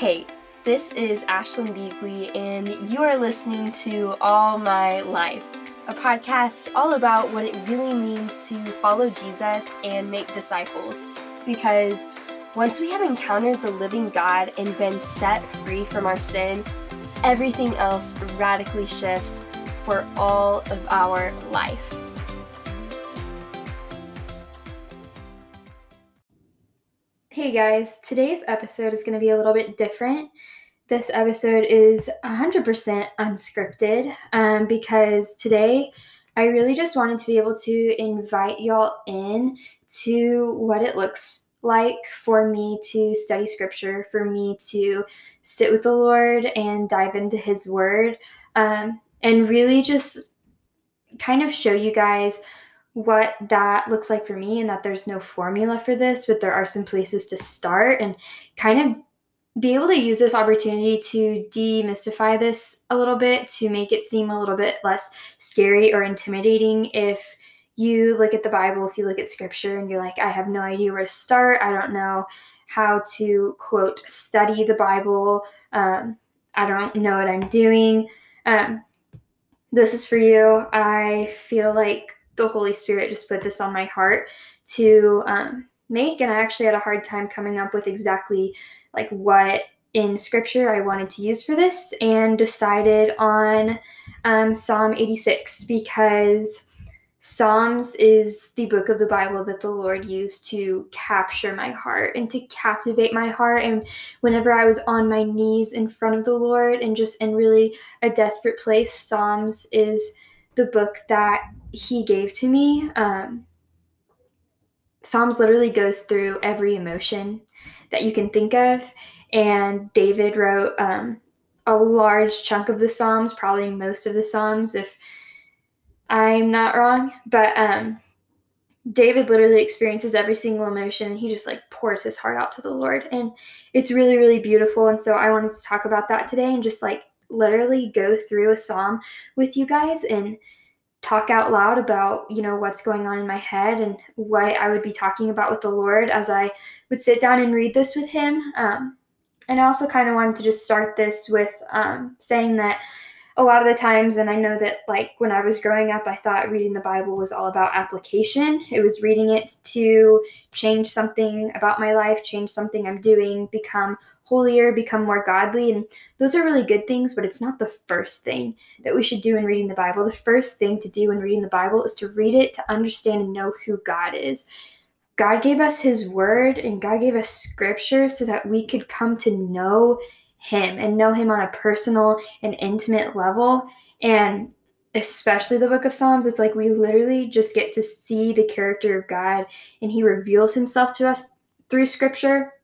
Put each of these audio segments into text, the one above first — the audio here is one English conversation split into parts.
Hey, this is Ashlyn Beagley, and you are listening to All My Life, a podcast all about what it really means to follow Jesus and make disciples. Because once we have encountered the living God and been set free from our sin, everything else radically shifts for all of our life. Hey guys, today's episode is going to be a little bit different. This episode is 100% unscripted um, because today I really just wanted to be able to invite y'all in to what it looks like for me to study scripture, for me to sit with the Lord and dive into His Word, um, and really just kind of show you guys what that looks like for me and that there's no formula for this, but there are some places to start and kind of be able to use this opportunity to demystify this a little bit to make it seem a little bit less scary or intimidating if you look at the Bible, if you look at scripture and you're like, I have no idea where to start, I don't know how to quote study the Bible, um, I don't know what I'm doing. Um, this is for you. I feel like the Holy Spirit just put this on my heart to um, make, and I actually had a hard time coming up with exactly like what in scripture I wanted to use for this, and decided on um, Psalm 86 because Psalms is the book of the Bible that the Lord used to capture my heart and to captivate my heart. And whenever I was on my knees in front of the Lord and just in really a desperate place, Psalms is the book that He gave to me. Um, Psalms literally goes through every emotion that you can think of. And David wrote um, a large chunk of the Psalms, probably most of the Psalms, if I'm not wrong, but um, David literally experiences every single emotion. He just like pours his heart out to the Lord, and it's really, really beautiful. And so I wanted to talk about that today and just like literally go through a psalm with you guys and talk out loud about you know what's going on in my head and what I would be talking about with the Lord as I would sit down and read this with Him. Um, and I also kind of wanted to just start this with um, saying that a lot of the times and i know that like when i was growing up i thought reading the bible was all about application it was reading it to change something about my life change something i'm doing become holier become more godly and those are really good things but it's not the first thing that we should do in reading the bible the first thing to do in reading the bible is to read it to understand and know who god is God gave us His Word and God gave us Scripture so that we could come to know him and know him on a personal and intimate level. And especially the book of Psalms, it's like we literally just get to see the character of God and he reveals himself to us through scripture.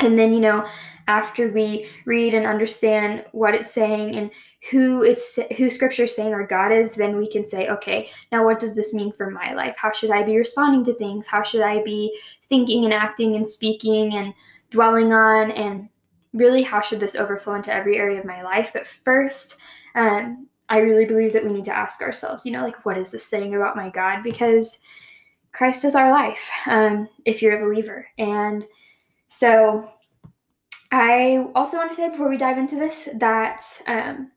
And then, you know, after we read and understand what it's saying and who it's who scripture is saying or God is, then we can say, okay, now what does this mean for my life? How should I be responding to things? How should I be thinking and acting and speaking and dwelling on and really how should this overflow into every area of my life but first um, i really believe that we need to ask ourselves you know like what is this saying about my god because christ is our life um, if you're a believer and so i also want to say before we dive into this that um,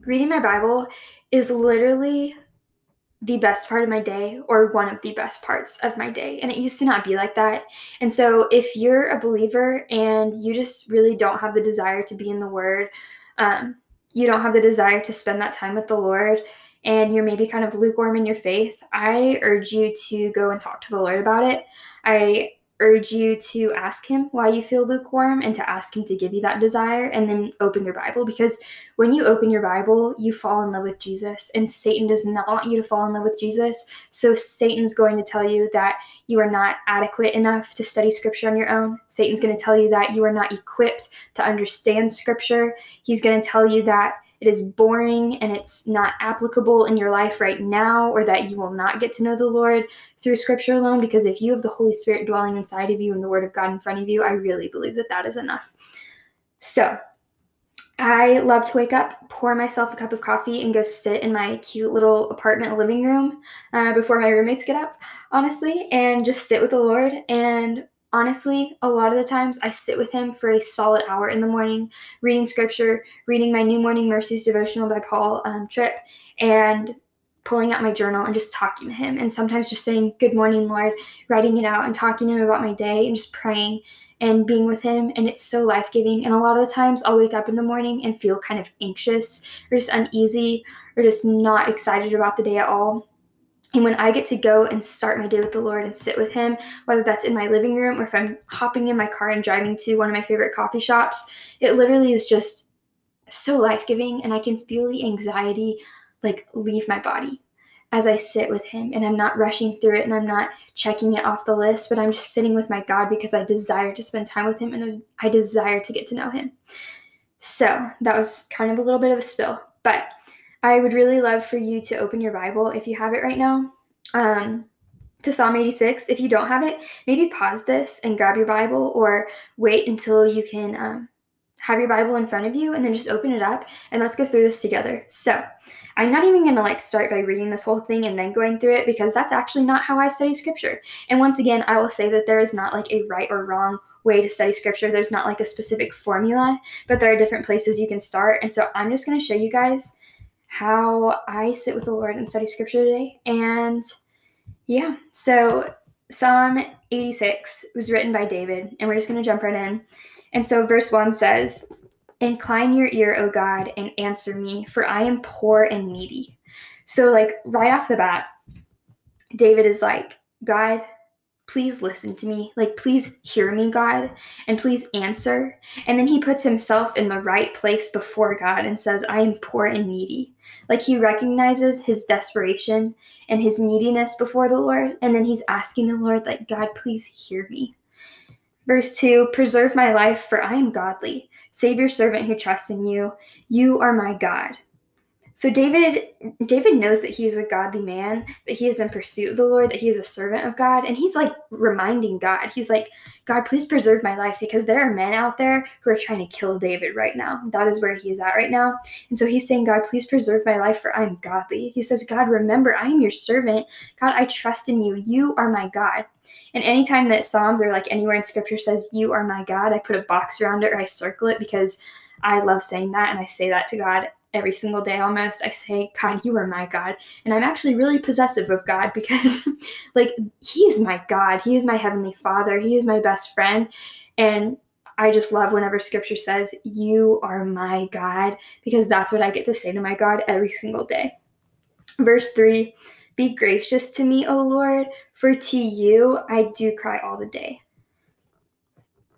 reading my bible is literally the best part of my day or one of the best parts of my day. And it used to not be like that. And so if you're a believer and you just really don't have the desire to be in the Word, um, you don't have the desire to spend that time with the Lord, and you're maybe kind of lukewarm in your faith, I urge you to go and talk to the Lord about it. I urge you to ask him why you feel lukewarm and to ask him to give you that desire and then open your Bible because when you open your Bible, you fall in love with Jesus and Satan does not want you to fall in love with Jesus. So Satan's going to tell you that you are not adequate enough to study scripture on your own. Satan's going to tell you that you are not equipped to understand scripture. He's going to tell you that it is boring and it's not applicable in your life right now, or that you will not get to know the Lord through scripture alone. Because if you have the Holy Spirit dwelling inside of you and the Word of God in front of you, I really believe that that is enough. So, I love to wake up, pour myself a cup of coffee, and go sit in my cute little apartment living room uh, before my roommates get up, honestly, and just sit with the Lord and honestly, a lot of the times I sit with him for a solid hour in the morning, reading scripture, reading my New Morning Mercies devotional by Paul um, Tripp, and pulling out my journal and just talking to him. And sometimes just saying, Good morning, Lord, writing it out and talking to him about my day and just praying and being with him. And it's so life giving. And a lot of the times I'll wake up in the morning and feel kind of anxious or just uneasy or just not excited about the day at all. And when I get to go and start my day with the Lord and sit with Him, whether that's in my living room or if I'm hopping in my car and driving to one of my favorite coffee shops, it literally is just so life giving. And I can feel the anxiety like leave my body as I sit with Him. And I'm not rushing through it and I'm not checking it off the list, but I'm just sitting with my God because I desire to spend time with Him and I desire to get to know Him. So that was kind of a little bit of a spill, but I would really love for you to open your Bible if you have it right now um, to Psalm 86. If you don't have it, maybe pause this and grab your Bible or wait until you can um, have your Bible in front of you and then just open it up and let's go through this together. So, I'm not even going to like start by reading this whole thing and then going through it because that's actually not how I study scripture. And once again, I will say that there is not like a right or wrong way to study scripture. There's not like a specific formula, but there are different places you can start. And so I'm just going to show you guys how I sit with the Lord and study scripture today. And yeah, so Psalm 86 was written by David, and we're just going to jump right in. And so verse 1 says, Incline your ear, O God, and answer me, for I am poor and needy. So, like, right off the bat, David is like, God, please listen to me. Like, please hear me, God, and please answer. And then he puts himself in the right place before God and says, I am poor and needy. Like, he recognizes his desperation and his neediness before the Lord. And then he's asking the Lord, like, God, please hear me. Verse 2 Preserve my life, for I am godly. Save your servant who trusts in you. You are my God. So David David knows that he is a godly man, that he is in pursuit of the Lord, that he is a servant of God, and he's like reminding God. He's like, "God, please preserve my life because there are men out there who are trying to kill David right now. That is where he is at right now." And so he's saying, "God, please preserve my life for I am godly." He says, "God, remember I am your servant. God, I trust in you. You are my God." And anytime that Psalms or like anywhere in scripture says, You are my God, I put a box around it or I circle it because I love saying that and I say that to God every single day almost. I say, God, you are my God. And I'm actually really possessive of God because, like, He is my God. He is my Heavenly Father. He is my best friend. And I just love whenever scripture says, You are my God, because that's what I get to say to my God every single day. Verse 3 Be gracious to me, O Lord, for to you I do cry all the day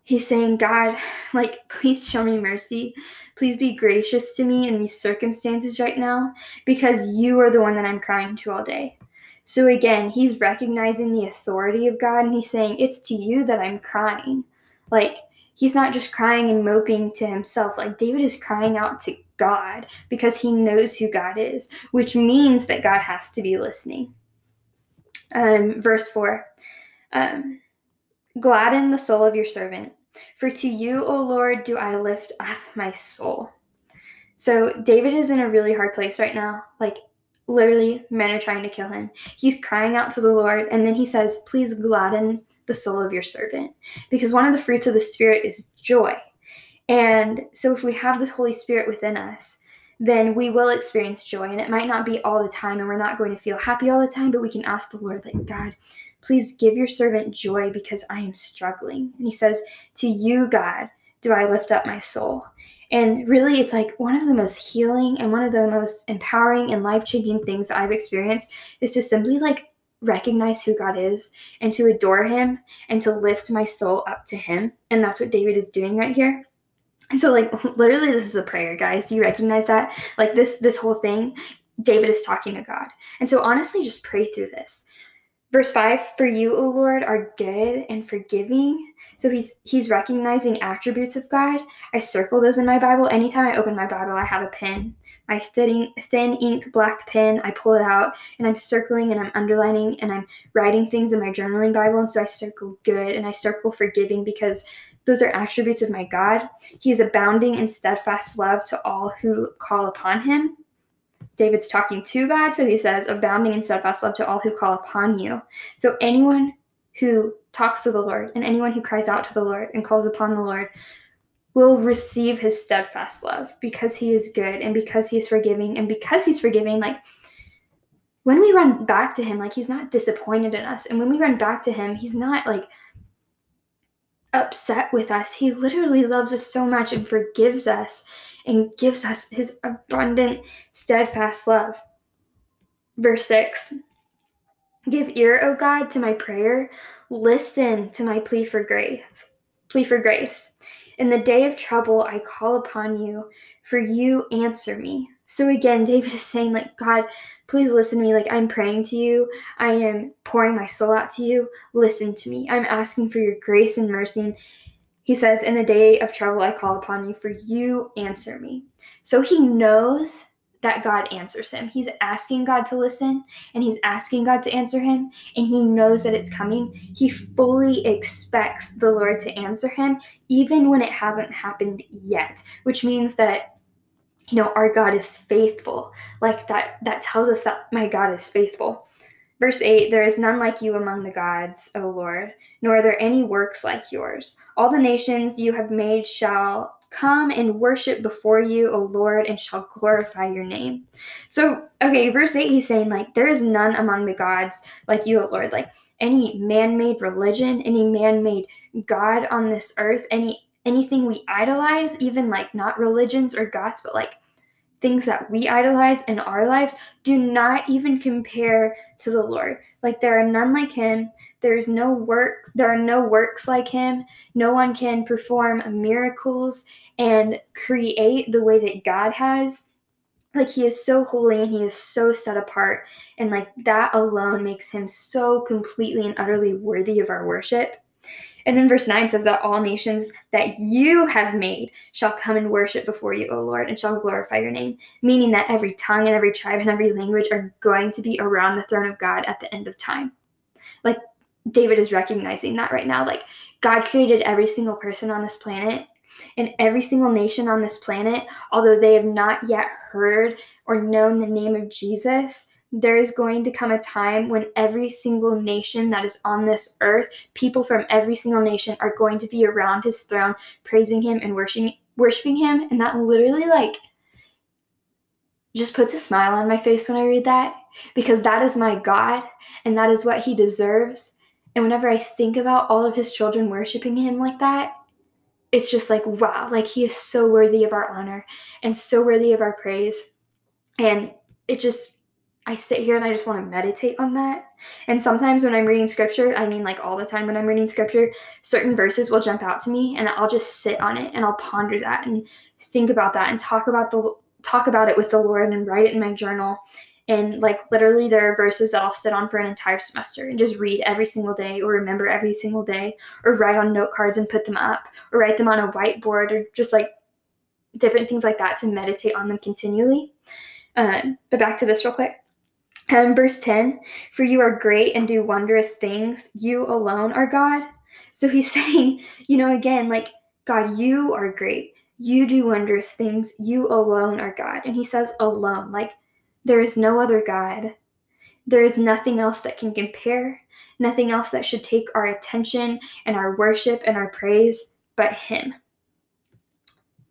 he's saying, God, like, please show me mercy. Please be gracious to me in these circumstances right now because you are the one that I'm crying to all day. So again, he's recognizing the authority of God and he's saying, It's to you that I'm crying. Like, he's not just crying and moping to himself. Like, David is crying out to God because he knows who God is, which means that God has to be listening. Um, verse 4 um, Gladden the soul of your servant for to you, O Lord, do I lift up my soul. So David is in a really hard place right now. Like, literally, men are trying to kill him. He's crying out to the Lord, and then he says, Please gladden the soul of your servant. Because one of the fruits of the Spirit is joy. And so, if we have the Holy Spirit within us, then we will experience joy. And it might not be all the time, and we're not going to feel happy all the time, but we can ask the Lord, like, God, Please give your servant joy because I am struggling. And he says, To you, God, do I lift up my soul. And really, it's like one of the most healing and one of the most empowering and life changing things that I've experienced is to simply like recognize who God is and to adore him and to lift my soul up to him. And that's what David is doing right here. And so like literally this is a prayer, guys. Do you recognize that? Like this this whole thing, David is talking to God. And so honestly just pray through this. Verse 5 For you, O Lord, are good and forgiving. So he's he's recognizing attributes of God. I circle those in my Bible. Anytime I open my Bible, I have a pen. My thin, thin ink black pen, I pull it out and I'm circling and I'm underlining and I'm writing things in my journaling Bible. And so I circle good and I circle forgiving because those are attributes of my God. He is abounding in steadfast love to all who call upon him. David's talking to God, so he says, abounding in steadfast love to all who call upon you. So anyone who talks to the Lord and anyone who cries out to the Lord and calls upon the Lord will receive his steadfast love because he is good and because he's forgiving and because he's forgiving. Like when we run back to him like he's not disappointed in us. And when we run back to him he's not like upset with us. He literally loves us so much and forgives us and gives us his abundant steadfast love verse 6 give ear o god to my prayer listen to my plea for grace plea for grace in the day of trouble, I call upon you, for you answer me. So again, David is saying, like, God, please listen to me. Like, I'm praying to you. I am pouring my soul out to you. Listen to me. I'm asking for your grace and mercy. He says, In the day of trouble, I call upon you, for you answer me. So he knows that God answers him. He's asking God to listen and he's asking God to answer him, and he knows that it's coming. He fully expects the Lord to answer him, even when it hasn't happened yet, which means that you know our God is faithful. Like that that tells us that my God is faithful. Verse 8 There is none like you among the gods, O Lord, nor are there any works like yours. All the nations you have made shall Come and worship before you, O Lord, and shall glorify your name. So, okay, verse 8, he's saying, like, there is none among the gods like you, O Lord. Like, any man made religion, any man made God on this earth, any anything we idolize, even like not religions or gods, but like things that we idolize in our lives, do not even compare to the Lord. Like there are none like him. There's no work, there are no works like him. No one can perform miracles and create the way that God has. Like he is so holy and he is so set apart. And like that alone makes him so completely and utterly worthy of our worship. And then verse 9 says that all nations that you have made shall come and worship before you, O Lord, and shall glorify your name. Meaning that every tongue and every tribe and every language are going to be around the throne of God at the end of time. Like David is recognizing that right now. Like God created every single person on this planet and every single nation on this planet, although they have not yet heard or known the name of Jesus, there is going to come a time when every single nation that is on this earth, people from every single nation are going to be around his throne, praising him and worshiping worshiping him. And that literally like just puts a smile on my face when I read that because that is my God and that is what he deserves. And whenever I think about all of his children worshiping him like that, it's just like, wow, like he is so worthy of our honor and so worthy of our praise. And it just I sit here and I just want to meditate on that. And sometimes when I'm reading scripture, I mean like all the time when I'm reading scripture, certain verses will jump out to me and I'll just sit on it and I'll ponder that and think about that and talk about the talk about it with the Lord and write it in my journal. And like literally there are verses that I'll sit on for an entire semester and just read every single day or remember every single day or write on note cards and put them up or write them on a whiteboard or just like different things like that to meditate on them continually. Um, but back to this real quick. And verse 10 For you are great and do wondrous things. You alone are God. So he's saying, you know, again, like, God, you are great. You do wondrous things. You alone are God. And he says, alone. Like, there is no other God. There is nothing else that can compare, nothing else that should take our attention and our worship and our praise but Him.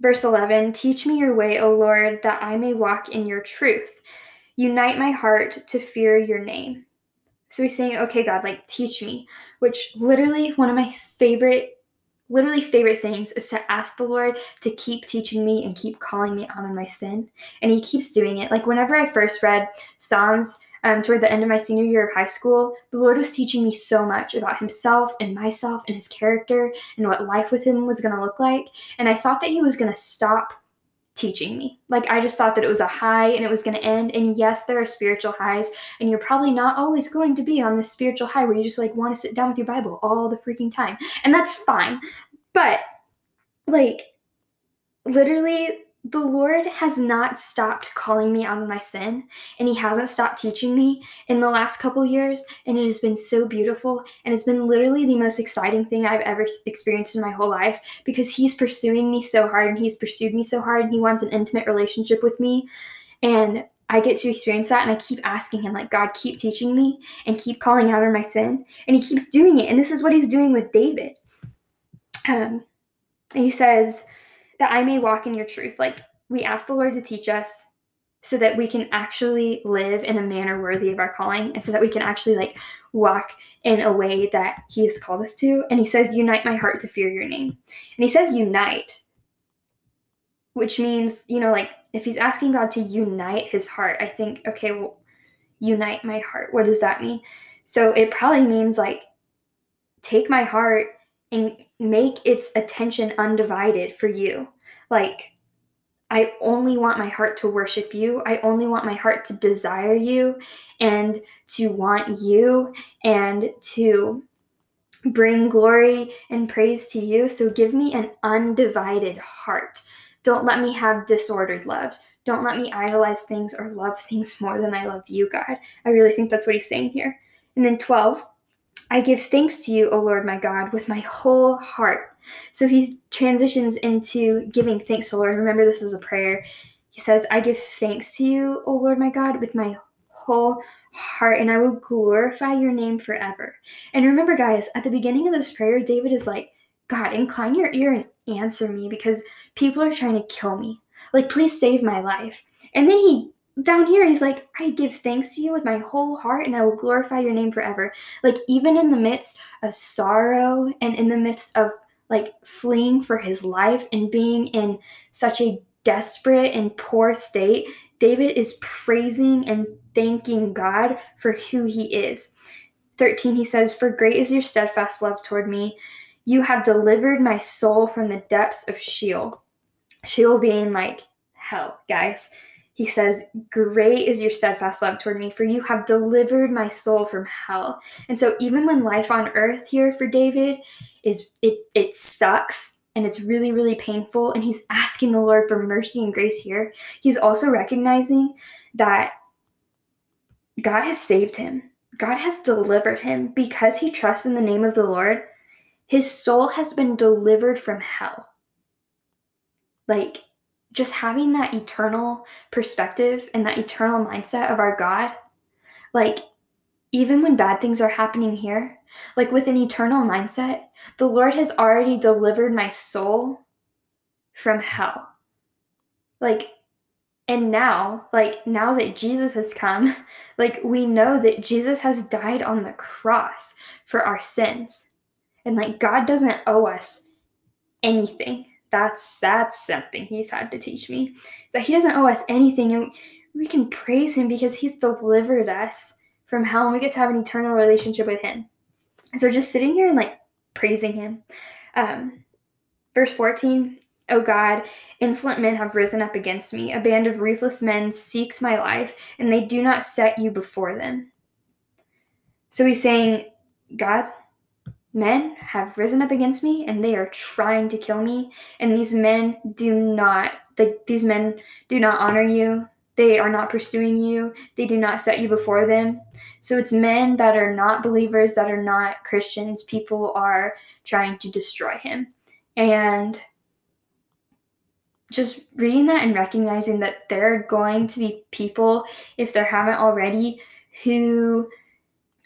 Verse 11 Teach me your way, O Lord, that I may walk in your truth. Unite my heart to fear your name. So he's saying, okay, God, like teach me, which literally one of my favorite, literally favorite things is to ask the Lord to keep teaching me and keep calling me out on my sin. And he keeps doing it. Like whenever I first read Psalms, um, toward the end of my senior year of high school, the Lord was teaching me so much about Himself and myself and His character and what life with Him was going to look like. And I thought that He was going to stop teaching me. Like I just thought that it was a high and it was going to end. And yes, there are spiritual highs, and you're probably not always going to be on this spiritual high where you just like want to sit down with your Bible all the freaking time. And that's fine. But like literally the Lord has not stopped calling me out of my sin, and He hasn't stopped teaching me in the last couple years, and it has been so beautiful. And it's been literally the most exciting thing I've ever experienced in my whole life because He's pursuing me so hard, and He's pursued me so hard, and He wants an intimate relationship with me. And I get to experience that and I keep asking him, like, God, keep teaching me and keep calling out of my sin. And he keeps doing it. And this is what he's doing with David. Um, he says, that I may walk in your truth. Like, we ask the Lord to teach us so that we can actually live in a manner worthy of our calling and so that we can actually like walk in a way that he has called us to. And he says unite my heart to fear your name. And he says unite which means you know like if he's asking god to unite his heart i think okay well unite my heart. What does that mean? So it probably means like take my heart and make its attention undivided for you like I only want my heart to worship you. I only want my heart to desire you and to want you and to bring glory and praise to you. So give me an undivided heart. Don't let me have disordered loves. Don't let me idolize things or love things more than I love you, God. I really think that's what he's saying here. And then 12, I give thanks to you, O Lord my God, with my whole heart. So he transitions into giving thanks to Lord. Remember, this is a prayer. He says, I give thanks to you, O Lord my God, with my whole heart, and I will glorify your name forever. And remember, guys, at the beginning of this prayer, David is like, God, incline your ear and answer me because people are trying to kill me. Like, please save my life. And then he down here he's like i give thanks to you with my whole heart and i will glorify your name forever like even in the midst of sorrow and in the midst of like fleeing for his life and being in such a desperate and poor state, David is praising and thanking God for who he is. 13, he says, For great is your steadfast love toward me. You have delivered my soul from the depths of Sheol. Sheol being like hell, guys. He says, Great is your steadfast love toward me, for you have delivered my soul from hell. And so, even when life on earth here for David is, it, it sucks and it's really, really painful, and he's asking the Lord for mercy and grace here, he's also recognizing that God has saved him. God has delivered him because he trusts in the name of the Lord. His soul has been delivered from hell. Like, just having that eternal perspective and that eternal mindset of our God, like even when bad things are happening here, like with an eternal mindset, the Lord has already delivered my soul from hell. Like, and now, like, now that Jesus has come, like, we know that Jesus has died on the cross for our sins. And, like, God doesn't owe us anything that's that's something he's had to teach me that he doesn't owe us anything and we can praise him because he's delivered us from hell and we get to have an eternal relationship with him so just sitting here and like praising him um, verse 14 O God, insolent men have risen up against me. A band of ruthless men seeks my life, and they do not set you before them. So he's saying, God, men have risen up against me and they are trying to kill me. And these men do not like these men do not honor you. They are not pursuing you. They do not set you before them. So it's men that are not believers that are not christians. People are trying to destroy him. And just reading that and recognizing that there are going to be people if there haven't already who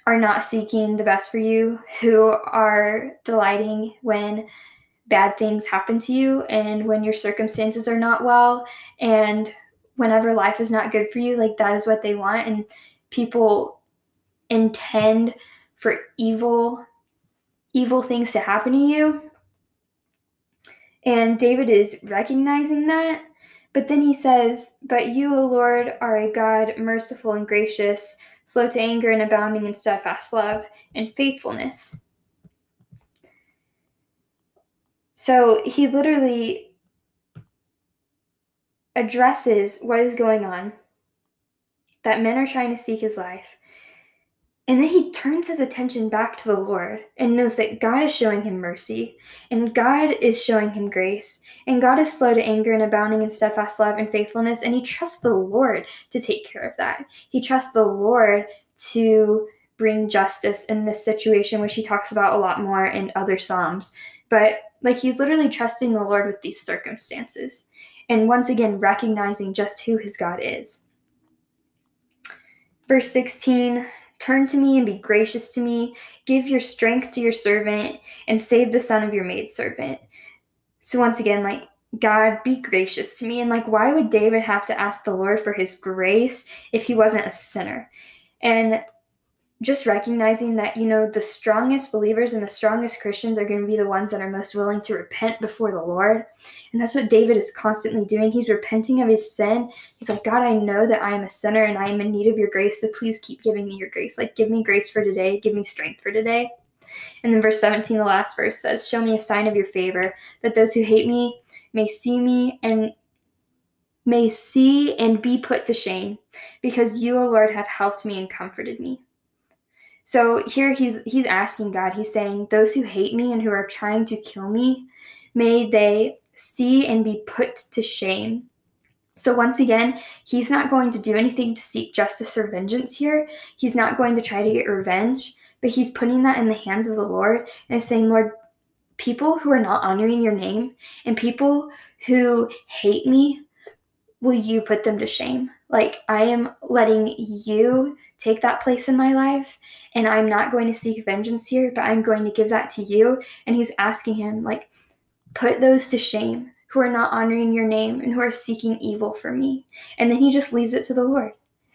are not seeking the best for you, who are delighting when bad things happen to you and when your circumstances are not well and whenever life is not good for you, like that is what they want. And people intend for evil evil things to happen to you. And David is recognizing that. But then he says, But you, O Lord, are a God merciful and gracious, slow to anger and abounding in steadfast love and faithfulness. So he literally addresses what is going on that men are trying to seek his life and then he turns his attention back to the Lord and knows that God is showing him mercy and God is showing him grace and God is slow to anger and abounding in steadfast love and faithfulness. And he trusts the Lord to take care of that. He trusts the Lord to bring justice in this situation, which he talks about a lot more in other Psalms. But like he's literally trusting the Lord with these circumstances and once again recognizing just who his God is. Verse 16 Turn to me and be gracious to me. Give your strength to your servant and save the son of your maidservant. So, once again, like, God, be gracious to me. And, like, why would David have to ask the Lord for his grace if he wasn't a sinner? And just recognizing that, you know, the strongest believers and the strongest Christians are going to be the ones that are most willing to repent before the Lord. And that's what David is constantly doing. He's repenting of his sin. He's like, God, I know that I am a sinner and I am in need of your grace. So please keep giving me your grace. Like, give me grace for today. Give me strength for today. And then verse 17, the last verse says, Show me a sign of your favor, that those who hate me may see me and may see and be put to shame, because you, O Lord, have helped me and comforted me. So here he's he's asking God, he's saying, Those who hate me and who are trying to kill me, may they see and be put to shame. So once again, he's not going to do anything to seek justice or vengeance here. He's not going to try to get revenge, but he's putting that in the hands of the Lord and is saying, Lord, people who are not honoring your name and people who hate me, will you put them to shame? Like, I am letting you take that place in my life, and I'm not going to seek vengeance here, but I'm going to give that to you. And he's asking him, like, put those to shame who are not honoring your name and who are seeking evil for me. And then he just leaves it to the Lord.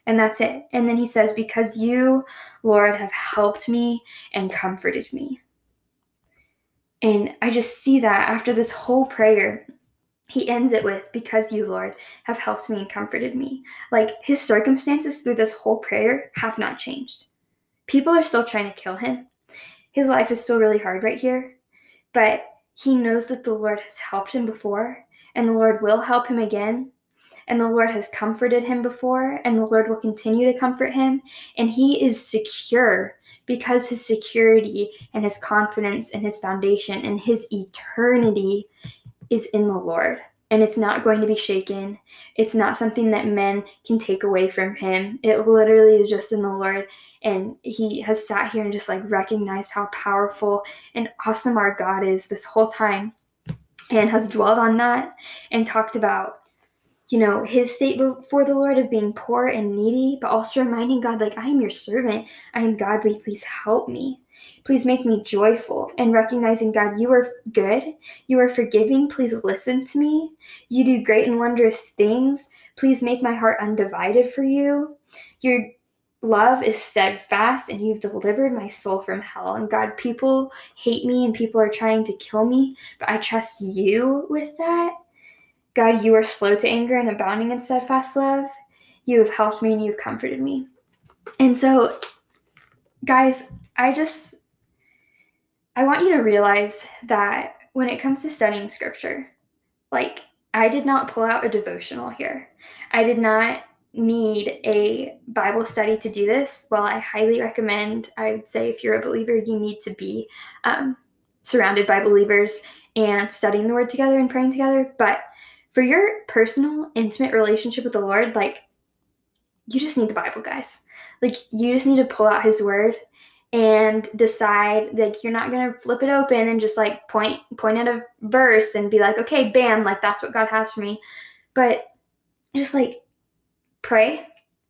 And that's it. And then he says, Because you, Lord, have helped me and comforted me. And I just see that after this whole prayer, he ends it with, Because you, Lord, have helped me and comforted me. Like his circumstances through this whole prayer have not changed. People are still trying to kill him. His life is still really hard right here, but he knows that the Lord has helped him before, and the Lord will help him again. And the Lord has comforted him before, and the Lord will continue to comfort him. And he is secure because his security and his confidence and his foundation and his eternity is in the Lord and it's not going to be shaken. It's not something that men can take away from him. It literally is just in the Lord. And he has sat here and just like recognized how powerful and awesome our God is this whole time and has dwelled on that and talked about you know, his state before the Lord of being poor and needy, but also reminding God, like, I am your servant. I am godly. Please help me. Please make me joyful and recognizing, God, you are good. You are forgiving. Please listen to me. You do great and wondrous things. Please make my heart undivided for you. Your love is steadfast and you've delivered my soul from hell. And God, people hate me and people are trying to kill me, but I trust you with that. God, you are slow to anger and abounding in steadfast love. You have helped me and you've comforted me. And so, guys, I just I want you to realize that when it comes to studying scripture, like I did not pull out a devotional here. I did not need a Bible study to do this. Well, I highly recommend, I would say, if you're a believer, you need to be um, surrounded by believers and studying the word together and praying together. But for your personal, intimate relationship with the Lord, like, you just need the Bible, guys. Like, you just need to pull out His word and decide like you're not going to flip it open and just like point point at a verse and be like okay bam like that's what god has for me but just like pray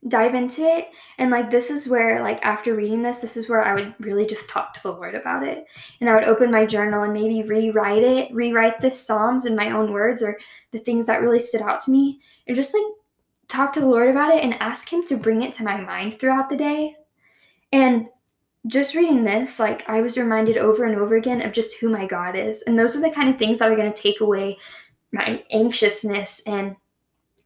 dive into it. And like this is where like after reading this this is where i would really just talk to the lord about it. And i would open my journal and maybe rewrite it rewrite the psalms in my own words or the things that really stood out to me and just like talk to the lord about it and ask him to bring it to my mind throughout the day. And just reading this, like I was reminded over and over again of just who my God is. And those are the kind of things that are going to take away my anxiousness and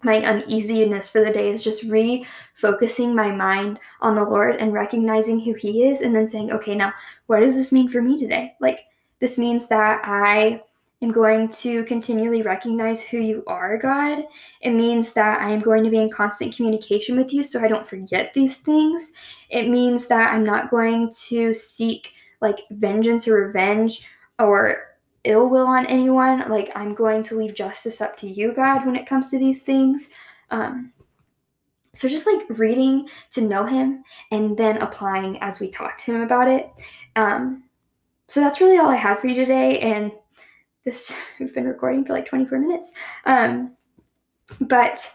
my uneasiness for the day is just refocusing my mind on the Lord and recognizing who He is, and then saying, okay, now what does this mean for me today? Like, this means that I am going to continually recognize who you are, God. It means that I am going to be in constant communication with you so I don't forget these things. It means that I'm not going to seek like vengeance or revenge or ill will on anyone. Like, I'm going to leave justice up to you, God, when it comes to these things. Um, so, just like reading to know Him and then applying as we talk to Him about it. Um, so, that's really all I have for you today. And this we've been recording for like 24 minutes um, but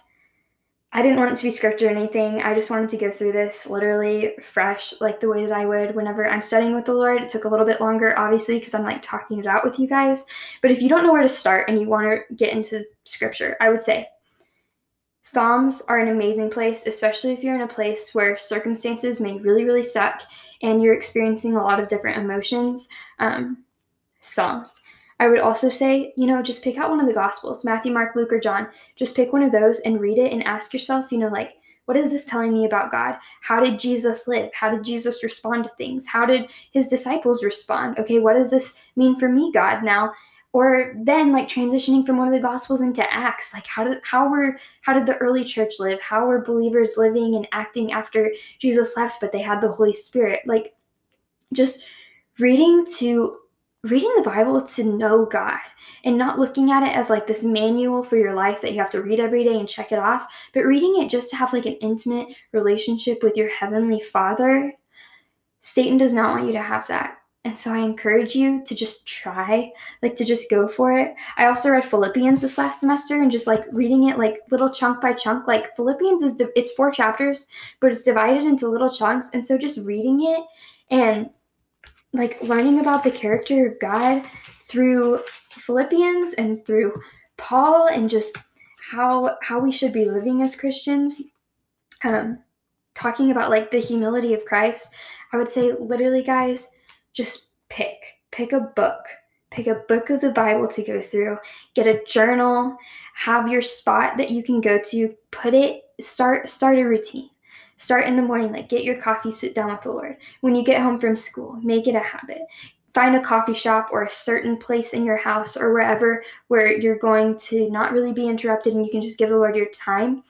I didn't want it to be scripted or anything. I just wanted to go through this literally fresh, like the way that I would whenever I'm studying with the Lord. It took a little bit longer, obviously, because I'm like talking it out with you guys. But if you don't know where to start and you want to get into scripture, I would say Psalms are an amazing place, especially if you're in a place where circumstances may really, really suck and you're experiencing a lot of different emotions. Um, Psalms. I would also say, you know, just pick out one of the Gospels Matthew, Mark, Luke, or John. Just pick one of those and read it and ask yourself, you know, like, what is this telling me about God? How did Jesus live? How did Jesus respond to things? How did his disciples respond? Okay, what does this mean for me, God? Now, or then like transitioning from one of the gospels into acts like how did how were how did the early church live how were believers living and acting after jesus left but they had the holy spirit like just reading to reading the Bible to know God and not looking at it as like this manual for your life that you have to read every day and check it off, but reading it just to have like an intimate relationship with your heavenly Father. Satan does not want you to have that. And so I encourage you to just try, like to just go for it. I also read Philippians this last semester and just like reading it like little chunk by chunk. Like Philippians is it's four chapters, but it's divided into little chunks. And so just reading it and like learning about the character of God through Philippians and through Paul and just how how we should be living as Christians. Um, talking about like the humility of Christ, I would say literally, guys, just pick pick a book pick a book of the bible to go through get a journal have your spot that you can go to put it start start a routine Start in the morning, like get your coffee, sit down with the Lord. When you get home from school, make it a habit. Find a coffee shop or a certain place in your house or wherever where you're going to not really be interrupted and you can just give the Lord your time.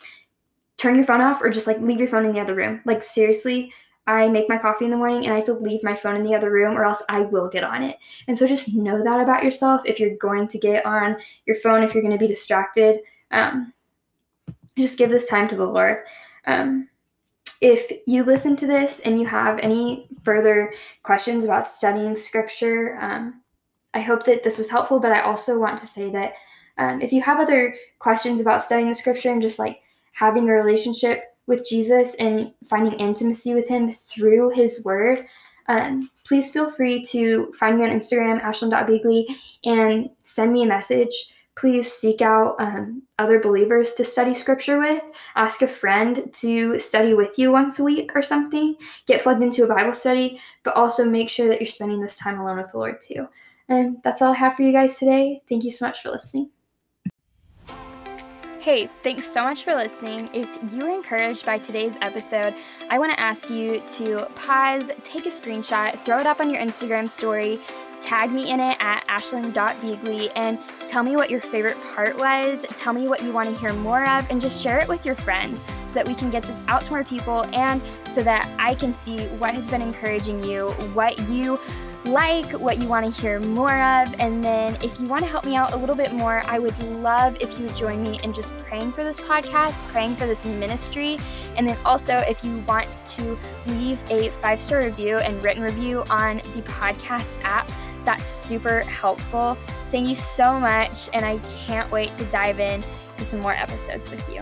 Turn your phone off or just like leave your phone in the other room. Like, seriously, I make my coffee in the morning and I have to leave my phone in the other room or else I will get on it. And so just know that about yourself if you're going to get on your phone, if you're going to be distracted. Um, just give this time to the Lord. Um, if you listen to this and you have any further questions about studying scripture, um, I hope that this was helpful. But I also want to say that um, if you have other questions about studying the scripture and just like having a relationship with Jesus and finding intimacy with Him through His Word, um, please feel free to find me on Instagram, ashlyn.bigley, and send me a message please seek out um, other believers to study scripture with. Ask a friend to study with you once a week or something. Get plugged into a Bible study, but also make sure that you're spending this time alone with the Lord too. And that's all I have for you guys today. Thank you so much for listening. Hey, thanks so much for listening. If you were encouraged by today's episode, I want to ask you to pause, take a screenshot, throw it up on your Instagram story, tag me in it at ashlyn.bigley and tell me what your favorite part was. Tell me what you want to hear more of, and just share it with your friends so that we can get this out to more people and so that I can see what has been encouraging you, what you like, what you want to hear more of. And then if you want to help me out a little bit more, I would love if you would join me in just praying for this podcast, praying for this ministry. And then also, if you want to leave a five star review and written review on the podcast app, that's super helpful. Thank you so much. And I can't wait to dive in to some more episodes with you.